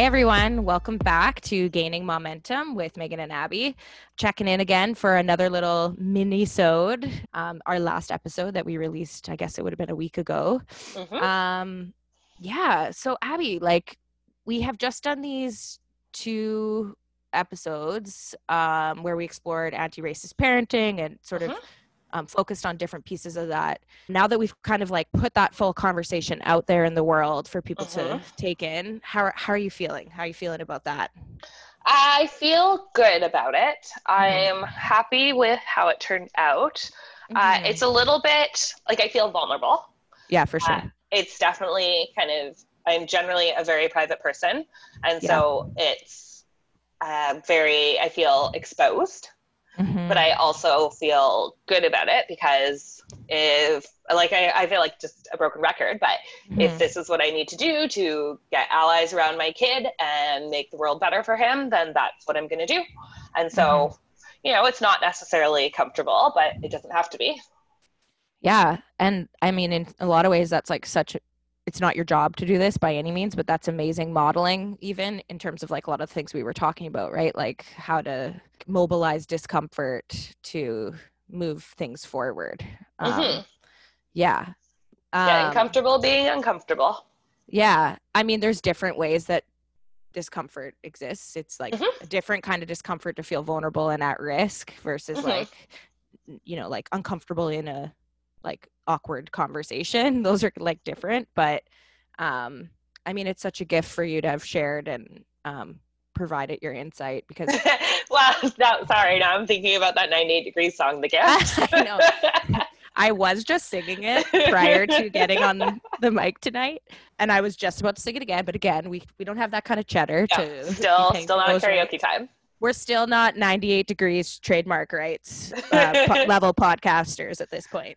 Hi, everyone. Welcome back to Gaining Momentum with Megan and Abby. Checking in again for another little mini-sode. Um, our last episode that we released, I guess it would have been a week ago. Mm-hmm. Um, yeah. So, Abby, like, we have just done these two episodes um, where we explored anti-racist parenting and sort of Mhm. Um, focused on different pieces of that. Now that we've kind of like put that full conversation out there in the world for people to Mhm. take in, how are, how are you feeling? How are you feeling about that? I feel good about it. Mm-hmm. I'm happy with how it turned out. Uh, Mhm. it's a little bit like I feel vulnerable. yeah, for sure. uh, It's definitely kind of, I'm generally a very private person. And so it's uh, very, I feel exposed, Mhm. but I also feel good about it because if, like, I, I feel like just a broken record, but if Mhm. this is what I need to do to get allies around my kid and make the world better for him, then that's what I'm going to do. And so, Mm-hmm. you know, it's not necessarily comfortable, but it doesn't have to be. Yeah. And I mean, in a lot of ways, that's like such, a, it's not your job to do this by any means, but that's amazing modeling, even in terms of like a lot of things we were talking about, right? Like how to mobilize discomfort to move things forward. Um, Mhm. Yeah. Getting Um, comfortable being uncomfortable. Yeah. I mean, there's different ways that discomfort exists. It's like Mhm. a different kind of discomfort to feel vulnerable and at risk versus Mhm. like, you know, like uncomfortable in a like awkward conversation. Those are like different, but um, I mean, it's such a gift for you to have shared and um, provided your insight because well, no, sorry. Now I'm thinking about that 98 degrees song, The Gift. I know. I was just singing it prior to getting on the mic tonight, and I was just about to sing it again. But again, we we don't have that kind of cheddar Yeah, to still, still not karaoke rights. time. We're still not 98 degrees trademark rights uh, po- level podcasters at this point.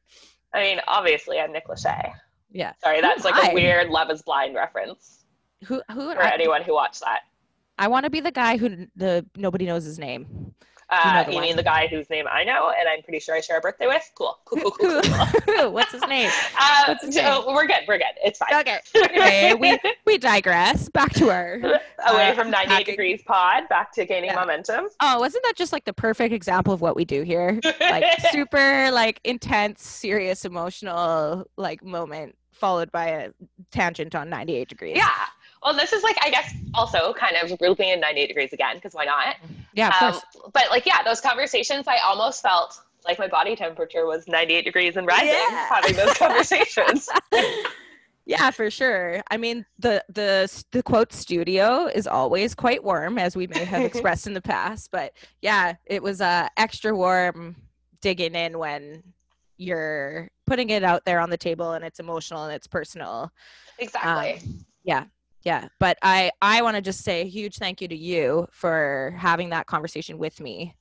I mean, obviously, I'm Nick Lachey. Yeah. Sorry, that's like I? a weird Love is Blind reference Who who for I, anyone who watched that. I want to be the guy who the nobody knows his name. Uh, know the you mean the guy whose name I know, and I'm pretty sure I share a birthday with? Cool, cool, cool, cool. Who- cool. What's his name? Uh, What's his so we're good. We're good. It's fine. Okay. Okay. We we digress. Back to our Away uh, from 98 hacking. degrees pod, back to gaining Yeah. momentum. Oh, wasn't that just like the perfect example of what we do here? Like super like intense, serious, emotional like moment followed by a tangent on 98 degrees. yeah. Well, this is like, I guess, also kind of grouping in 98 degrees again, because why not? Yeah, of Um, course. but like, yeah, those conversations, I almost felt like my body temperature was 98 degrees and rising Yeah. having those conversations. yeah, for sure. I mean, the the the quote studio is always quite warm, as we may have expressed in the past. But yeah, it was uh, extra warm digging in when you're putting it out there on the table and it's emotional and it's personal. exactly. Um, yeah, yeah. But I I want to just say a huge thank you to you for having that conversation with me.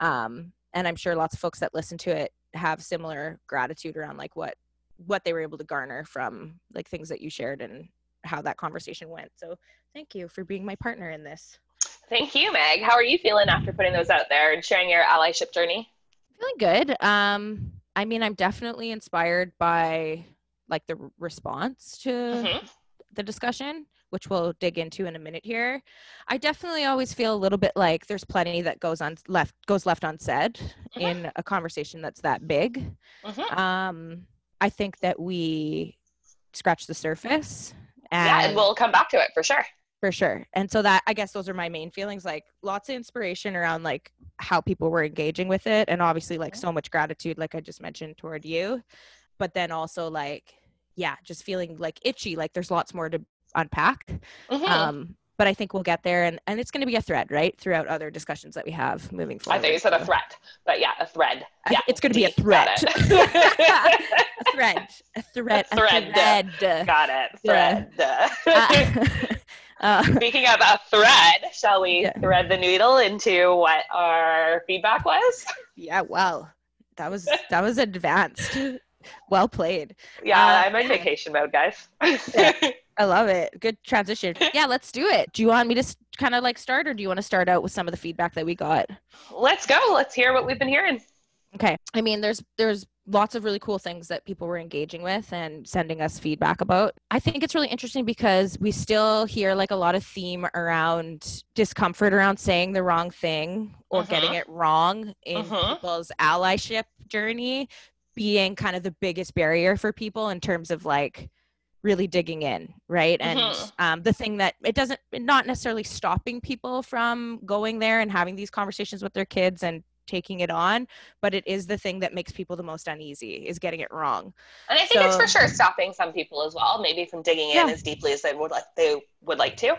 Um, and I'm sure lots of folks that listen to it have similar gratitude around like what what they were able to garner from like things that you shared and how that conversation went. So thank you for being my partner in this. Thank you, Meg. How are you feeling after putting those out there and sharing your allyship journey? Feeling good. Um, I mean, I'm definitely inspired by like the response to Mhm. the discussion, which we'll dig into in a minute here. I definitely always feel a little bit like there's plenty that goes on left goes left unsaid Mhm. in a conversation that's that big. Mhm. Um, I think that we scratch the surface, and, Yeah, and we'll come back to it for sure. for sure. And so that I guess those are my main feelings. Like lots of inspiration around like how people were engaging with it, and obviously like so much gratitude, like I just mentioned toward you. But then also like yeah, just feeling like itchy. Like there's lots more to unpack. Mhm. Um, but I think we'll get there, and and it's going to be a thread, right, throughout other discussions that we have moving forward. I think you said a threat, but yeah, a thread. Yeah, it's going to be a threat. a thread, a thread, a thread. thread. Got it. Yeah. Thread. Uh, Uh, Speaking of a thread, shall we yeah. thread the needle into what our feedback was? Yeah, well, that was that was advanced. well played. Yeah, uh, I'm in vacation mode, guys. yeah, I love it. Good transition. Yeah, let's do it. Do you want me to kind of like start, or do you want to start out with some of the feedback that we got? Let's go. Let's hear what we've been hearing. Okay. I mean, there's there's lots of really cool things that people were engaging with and sending us feedback about. I think it's really interesting because we still hear like a lot of theme around discomfort around saying the wrong thing or uh-huh. getting it wrong in uh-huh. people's allyship journey being kind of the biggest barrier for people in terms of like really digging in right? And mm-hmm. um, the thing that it doesn't not necessarily stopping people from going there and having these conversations with their kids and taking it on but it is the thing that makes people the most uneasy is getting it wrong. And i think so, it's for sure stopping some people as well maybe from digging in as deeply as they would like they would like to.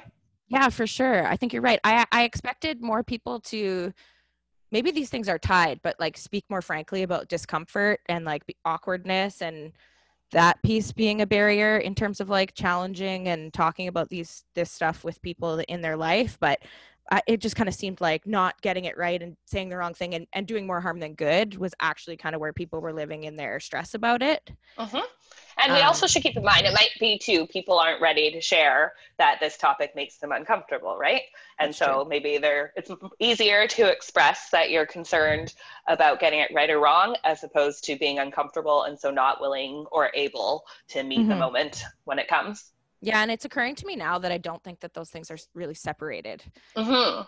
Yeah for sure. I think you're right. I i expected more people to maybe these things are tied but like speak more frankly about discomfort and like awkwardness and that piece being a barrier in terms of like challenging and talking about these this stuff with people in their life but I, it just kind of seemed like not getting it right and saying the wrong thing and, and doing more harm than good was actually kind of where people were living in their stress about it. Uh-huh. And we um, also should keep in mind it might be too people aren't ready to share that this topic makes them uncomfortable, right? And so true. maybe they're it's easier to express that you're concerned about getting it right or wrong as opposed to being uncomfortable and so not willing or able to meet mm-hmm. the moment when it comes. Yeah, and it's occurring to me now that I don't think that those things are really separated. Mm-hmm.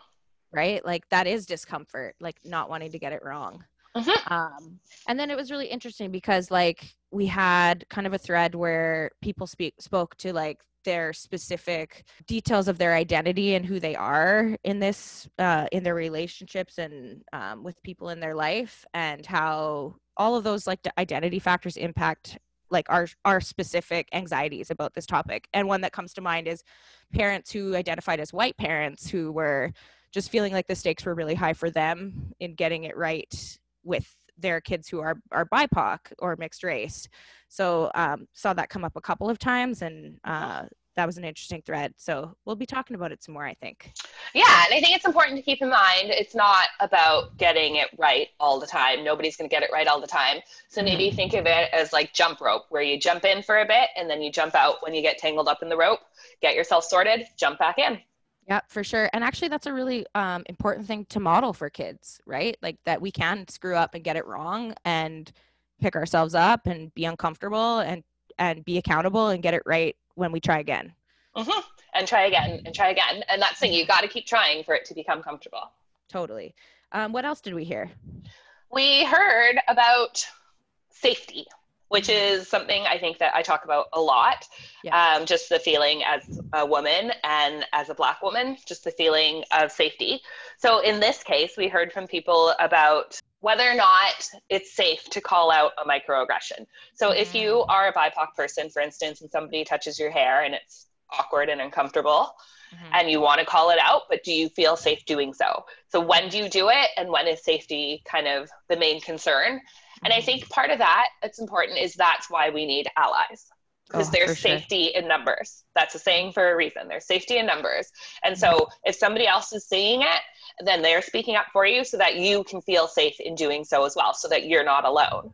Right? Like that is discomfort, like not wanting to get it wrong. Mm-hmm. Um, and then it was really interesting because like we had kind of a thread where people speak spoke to like their specific details of their identity and who they are in this uh, in their relationships and um, with people in their life and how all of those like identity factors impact like our our specific anxieties about this topic and one that comes to mind is parents who identified as white parents who were just feeling like the stakes were really high for them in getting it right with their kids who are are bipoc or mixed race. So um, saw that come up a couple of times and uh, that was an interesting thread. So we'll be talking about it some more, I think. Yeah, and I think it's important to keep in mind it's not about getting it right all the time. Nobody's going to get it right all the time. So maybe mm-hmm. think of it as like jump rope, where you jump in for a bit and then you jump out when you get tangled up in the rope, get yourself sorted, jump back in. Yeah, for sure. And actually, that's a really um, important thing to model for kids, right? Like that we can screw up and get it wrong and pick ourselves up and be uncomfortable and and be accountable and get it right when we try again. Mm-hmm. And try again and try again. And that's thing, you got to keep trying for it to become comfortable. Totally. Um, what else did we hear? We heard about safety, which mm-hmm. is something I think that I talk about a lot. Yeah. Um, just the feeling as a woman and as a Black woman, just the feeling of safety. So in this case, we heard from people about whether or not it's safe to call out a microaggression. So mm-hmm. if you mm. are a BIPOC person, for instance, and somebody touches your hair and it's awkward and uncomfortable, mm-hmm. and you want to call it out, but do you feel safe doing so? So when do you do it, and when is safety kind of the main concern? Mm-hmm. And I mm-hmm. think part of that that's important is that's why we need allies because oh, there's safety sure. in numbers. That's a saying for a reason. There's safety in numbers. And so if somebody else is seeing it, then they're speaking up for you so that you can feel safe in doing so as well, so that you're not alone.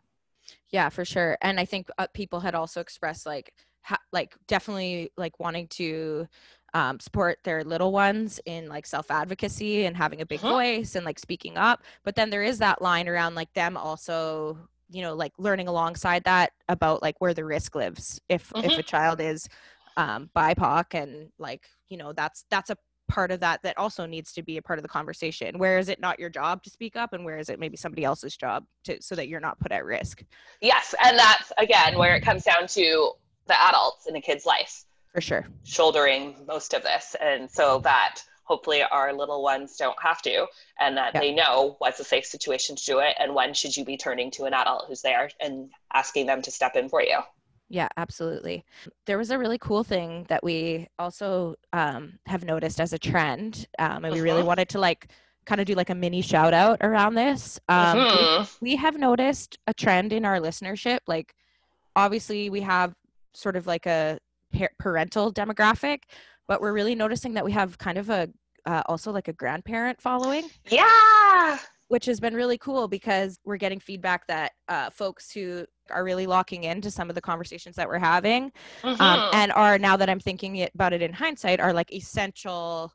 Yeah, for sure. And I think uh, people had also expressed like, ha- like definitely like wanting to um, support their little ones in like self advocacy and having a big uh-huh. voice and like speaking up. But then there is that line around like them also you know like learning alongside that about like where the risk lives if mm-hmm. if a child is um bipoc and like you know that's that's a part of that that also needs to be a part of the conversation. Where is it not your job to speak up and where is it maybe somebody else's job to so that you're not put at risk? Yes and that's again where it comes down to the adults in a kid's life. For sure. Shouldering most of this and so that hopefully our little ones don't have to and that yeah. they know what's a safe situation to do it and when should you be turning to an adult who's there and asking them to step in for you yeah absolutely there was a really cool thing that we also um, have noticed as a trend um, and we uh-huh. really wanted to like kind of do like a mini shout out around this um, uh-huh. we, we have noticed a trend in our listenership like obviously we have sort of like a parental demographic but we're really noticing that we have kind of a uh, also like a grandparent following. Yeah. Which has been really cool because we're getting feedback that uh, folks who are really locking into some of the conversations that we're having mm-hmm. um, and are now that I'm thinking about it in hindsight are like essential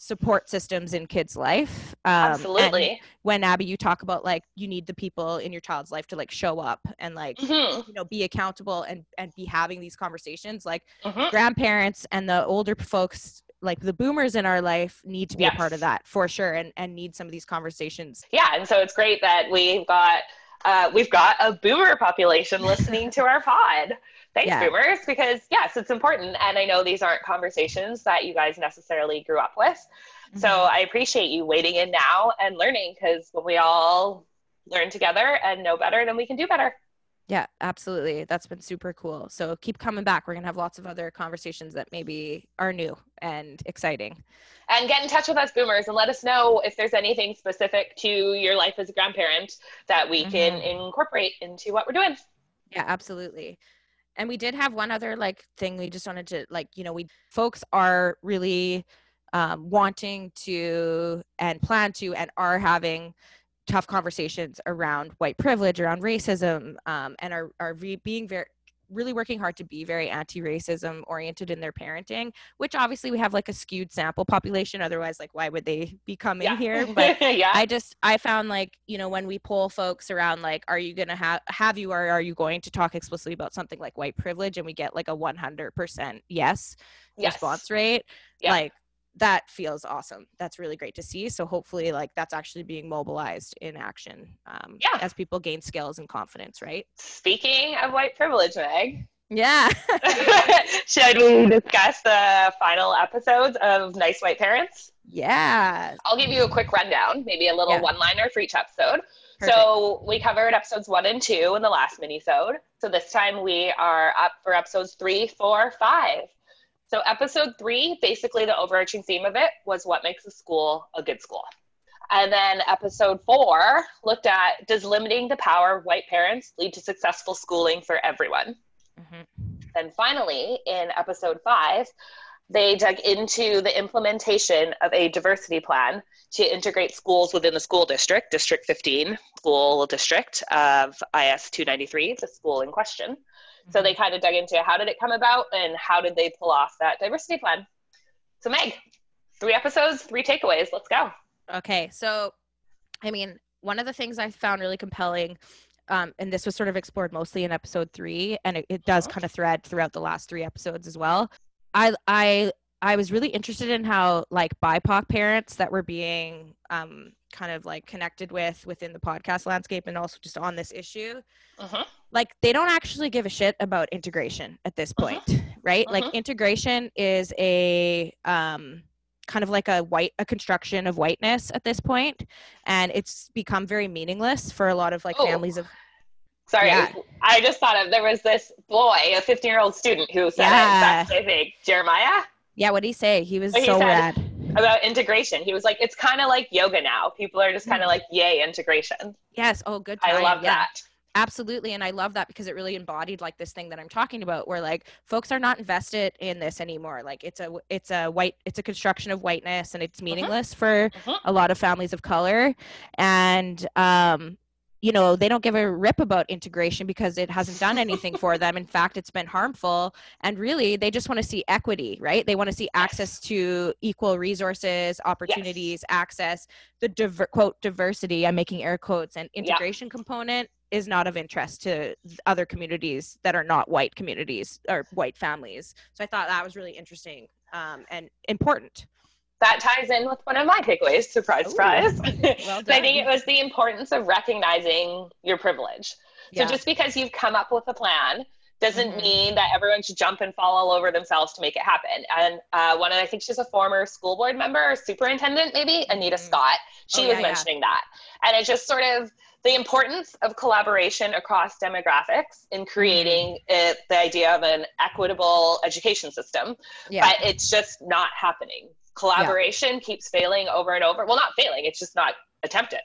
support systems in kids' life. Um, Absolutely. When Abby, you talk about like you need the people in your child's life to like show up and like mm-hmm. you know be accountable and and be having these conversations. Like mm-hmm. grandparents and the older folks like the boomers in our life need to be yes. a part of that for sure and and need some of these conversations yeah and so it's great that we've got uh, we've got a boomer population listening to our pod thanks yeah. boomers because yes it's important and i know these aren't conversations that you guys necessarily grew up with mm-hmm. so i appreciate you waiting in now and learning because when we all learn together and know better then we can do better yeah, absolutely. That's been super cool. So keep coming back. We're going to have lots of other conversations that maybe are new and exciting. And get in touch with us, boomers, and let us know if there's anything specific to your life as a grandparent that we mm-hmm. can incorporate into what we're doing. Yeah, absolutely. And we did have one other like thing we just wanted to like, you know, we folks are really um, wanting to and plan to and are having tough conversations around white privilege, around racism, um, and are are re- being very really working hard to be very anti-racism oriented in their parenting which obviously we have like a skewed sample population otherwise like why would they be coming yeah. here but yeah. i just i found like you know when we poll folks around like are you gonna have have you or are you going to talk explicitly about something like white privilege and we get like a 100% yes, yes. response rate yeah. like that feels awesome. That's really great to see. So hopefully, like that's actually being mobilized in action. Um, yeah. As people gain skills and confidence, right? Speaking of white privilege, Meg. Yeah. Should we discuss the final episodes of Nice White Parents? Yeah. I'll give you a quick rundown, maybe a little yeah. one-liner for each episode. Perfect. So we covered episodes one and two in the last mini-sode. So this time we are up for episodes three, four, five. So, episode three, basically the overarching theme of it was what makes a school a good school. And then episode four looked at does limiting the power of white parents lead to successful schooling for everyone? Mm-hmm. Then finally, in episode five, they dug into the implementation of a diversity plan to integrate schools within the school district, District 15, school district of IS 293, the school in question. So they kind of dug into how did it come about and how did they pull off that diversity plan. So Meg, three episodes, three takeaways. Let's go. Okay, so I mean, one of the things I found really compelling, um, and this was sort of explored mostly in episode three, and it, it does kind of thread throughout the last three episodes as well. I I I was really interested in how like BIPOC parents that were being um, kind of like connected with within the podcast landscape and also just on this issue uh-huh. like they don't actually give a shit about integration at this uh-huh. point uh-huh. right uh-huh. like integration is a um, kind of like a white a construction of whiteness at this point and it's become very meaningless for a lot of like oh. families of Sorry, yeah. I just thought of there was this boy, a 15 year old student who said yeah. I think. Jeremiah? Yeah, what did he say? He was so rad about integration. He was like, it's kind of like yoga now. People are just kind of mm. like, yay, integration. Yes. Oh, good. Time. I love yeah. that. Absolutely. And I love that because it really embodied like this thing that I'm talking about where like folks are not invested in this anymore. Like it's a it's a white it's a construction of whiteness and it's uh-huh. meaningless for uh-huh. a lot of families of color. And um you know they don't give a rip about integration because it hasn't done anything for them. In fact it's been harmful. And really they just want to see equity right? They want to see access to equal resources opportunities yes. access. The diver- quote diversity i'm making air quotes and integration yeah. component is not of interest to other communities that are not white communities or white families. So i thought that was really interesting um, and important that ties in with one of my takeaways. Surprise, Ooh, surprise. Well I think it was the importance of recognizing your privilege. Yeah. So just because you've come up with a plan doesn't mm-hmm. mean that everyone should jump and fall all over themselves to make it happen. And uh, one of, I think she's a former school board member or superintendent, maybe Anita mm-hmm. Skop. She oh, was yeah, mentioning yeah. that, and it's just sort of the importance of collaboration across demographics in creating mm-hmm. it, the idea of an equitable education system. Yeah. But it's just not happening collaboration yeah. keeps failing over and over. Well, not failing, it's just not attempted.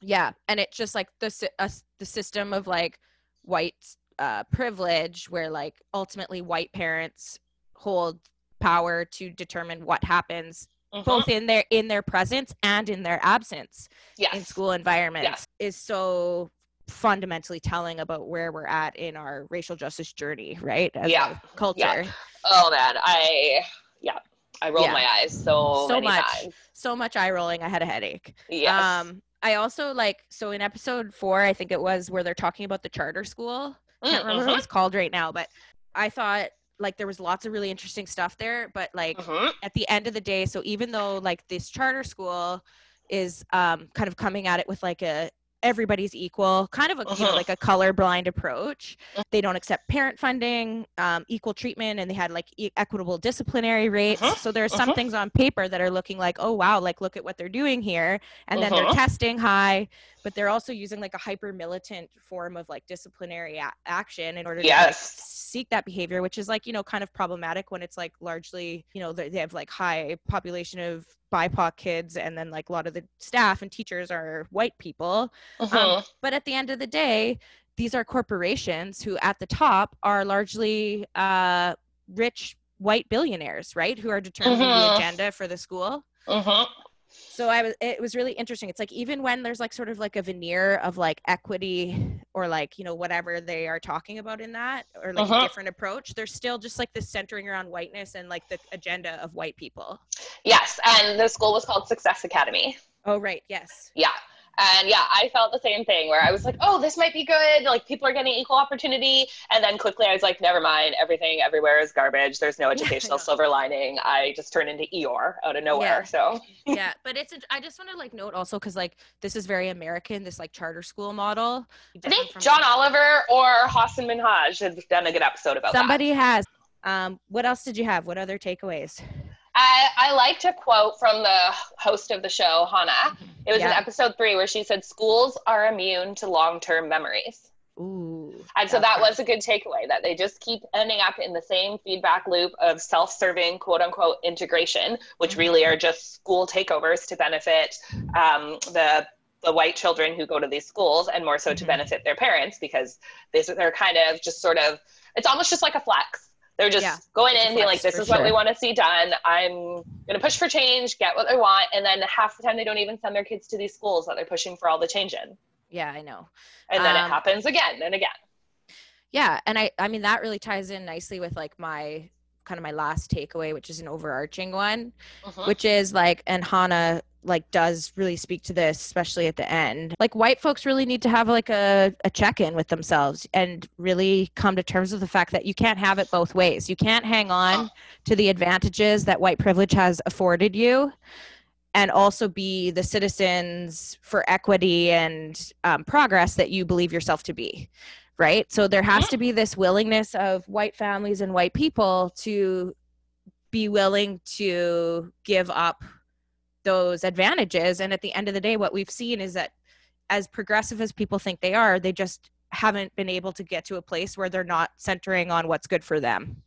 Yeah, and it's just like the uh, the system of like white uh, privilege, where like ultimately white parents hold power to determine what happens mm-hmm. both in their in their presence and in their absence yes. in school environments yes. is so fundamentally telling about where we're at in our racial justice journey right As yeah culture yeah. oh man i i rolled yeah. my eyes so so much times. so much eye rolling i had a headache Yeah. um i also like so in episode four i think it was where they're talking about the charter school I can't remember mm-hmm. what it's called right now but i thought like there was lots of really interesting stuff there but like uh-huh. at the end of the day so even though like this charter school is um kind of coming at it with like a everybody's equal, kind of a, uh-huh. you know, uh-huh. like a colorblind approach. Uh-huh. They don't accept parent funding, um, equal treatment, and they had like e- equitable disciplinary rates. Uh-huh. So there are some uh-huh. things on paper that are looking like, oh wow, like look at what they're doing here, and then they're testing high, but they're also using like a hyper militant form of like disciplinary a- action in order yes. to like, seek that behavior, which is like you know kind of problematic when it's like largely you know they have like high population of BIPOC kids, and then like a lot of the staff and teachers are white people. Uh-huh. Um, but at the end of the day, these are corporations who, at the top, are largely uh, rich white billionaires, right? Who are determining uh-huh. the agenda for the school. Uh-huh so i was it was really interesting it's like even when there's like sort of like a veneer of like equity or like you know whatever they are talking about in that or like uh-huh. a different approach there's still just like this centering around whiteness and like the agenda of white people yes and the school was called success academy oh right yes yeah and yeah, I felt the same thing where I was like, oh, this might be good. Like people are getting equal opportunity. And then quickly I was like, never mind. Everything everywhere is garbage. There's no educational silver lining. I just turned into Eeyore out of nowhere. Yeah. So yeah, but it's, a, I just want to like note also because like this is very American, this like charter school model. I think John Oliver or Hasan Minhaj has done a good episode about that. Somebody that. has. Um, what else did you have? What other takeaways? I, I like to quote from the host of the show, Chana. It was yeah. in episode three where she said, Schools are immune to long term memories. Ooh, and so that was a good takeaway that they just keep ending up in the same feedback loop of self serving, quote unquote, integration, which mm-hmm. really are just school takeovers to benefit um, the the white children who go to these schools and more so mm-hmm. to benefit their parents because they, they're kind of just sort of it's almost just like a flex they're just yeah, going in, being like, "This is sure. what we want to see done. I'm gonna push for change, get what they want," and then half the time they don't even send their kids to these schools that they're pushing for all the change in. Yeah, I know. And then um, it happens again and again. Yeah, and I, I mean that really ties in nicely with like my kind of my last takeaway, which is an overarching one, uh-huh. which is like, and Chana like does really speak to this especially at the end like white folks really need to have like a, a check-in with themselves and really come to terms with the fact that you can't have it both ways. You can't hang on to the advantages that white privilege has afforded you and also be the citizens for equity and um, progress that you believe yourself to be right? So there has to be this willingness of white families and white people to be willing to give up those advantages. And at the end of the day what we've seen is that as progressive as people think they are they just haven't been able to get to a place where they're not centering on what's good for them.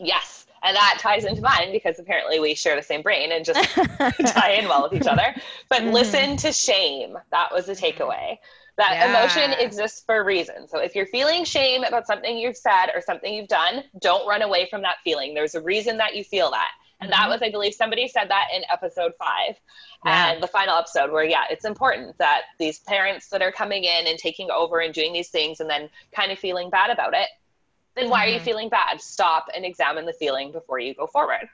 Yes and that ties into mine because apparently we share the same brain and just tie in well with each other. But mm-hmm. listen to shame. That was the mm-hmm. takeaway that yeah. emotion exists for a reason. So if you're feeling shame about something you've said or something you've done, don't run away from that feeling. There's a reason that you feel that. And that mm-hmm. was, I believe, somebody said that in episode five yeah. and the final episode, where, yeah, it's important that these parents that are coming in and taking over and doing these things and then kind of feeling bad about it, then why mm-hmm. are you mm-hmm. feeling bad? Stop and examine the feeling before you go forward.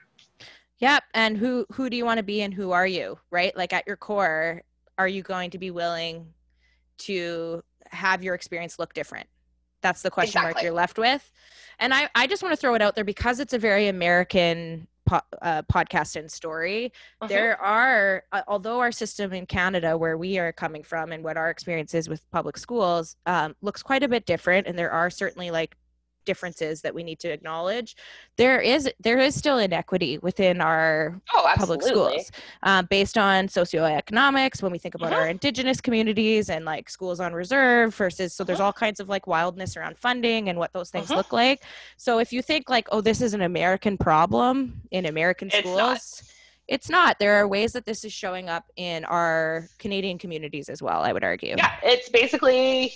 Yep. And who who do you want to be and who are you? Right? Like at your core, are you going to be willing to have your experience look different? That's the question exactly. mark you're left with. And I, I just want to throw it out there because it's a very American po- uh, podcast and story. Uh-huh. There are, uh, although our system in Canada, where we are coming from, and what our experience is with public schools, um, looks quite a bit different, and there are certainly like differences that we need to acknowledge there is there is still inequity within our oh, public schools um, based on socioeconomics when we think about uh-huh. our indigenous communities and like schools on reserve versus so uh-huh. there's all kinds of like wildness around funding and what those things uh-huh. look like so if you think like oh this is an american problem in american schools it's not. it's not there are ways that this is showing up in our canadian communities as well i would argue yeah it's basically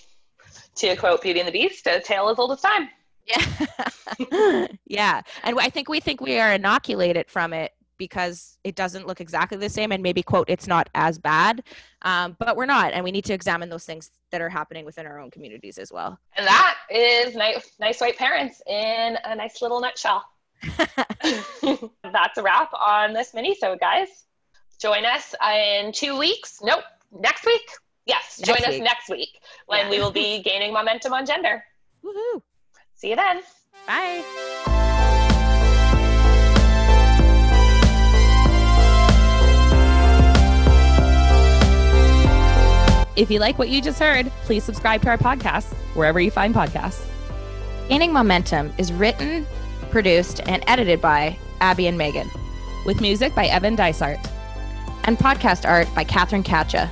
to quote beauty and the beast a tale as old as time Yeah. yeah. And I think we think we are inoculated from it because it doesn't look exactly the same and maybe quote it's not as bad um, but we're not and we need to examine those things that are happening within our own communities as well and that is nice, nice white parents in a nice little nutshell that's a wrap on this mini so guys join us in two weeks nope next week yes next join week. us next week when yeah. we will be gaining momentum on gender Woohoo. See you then bye If you like what you just heard, please subscribe to our podcast wherever you find podcasts. Gaining Momentum is written, produced, and edited by Abby and Megan, with music by Evan Dysart, and podcast art by Catherine Katcha.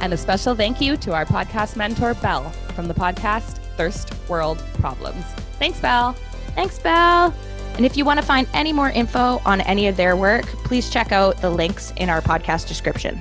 And a special thank you to our podcast mentor, Belle, from the podcast Thirst World Problems. Thanks, Belle. Thanks, Belle. And if you want to find any more info on any of their work, please check out the links in our podcast description.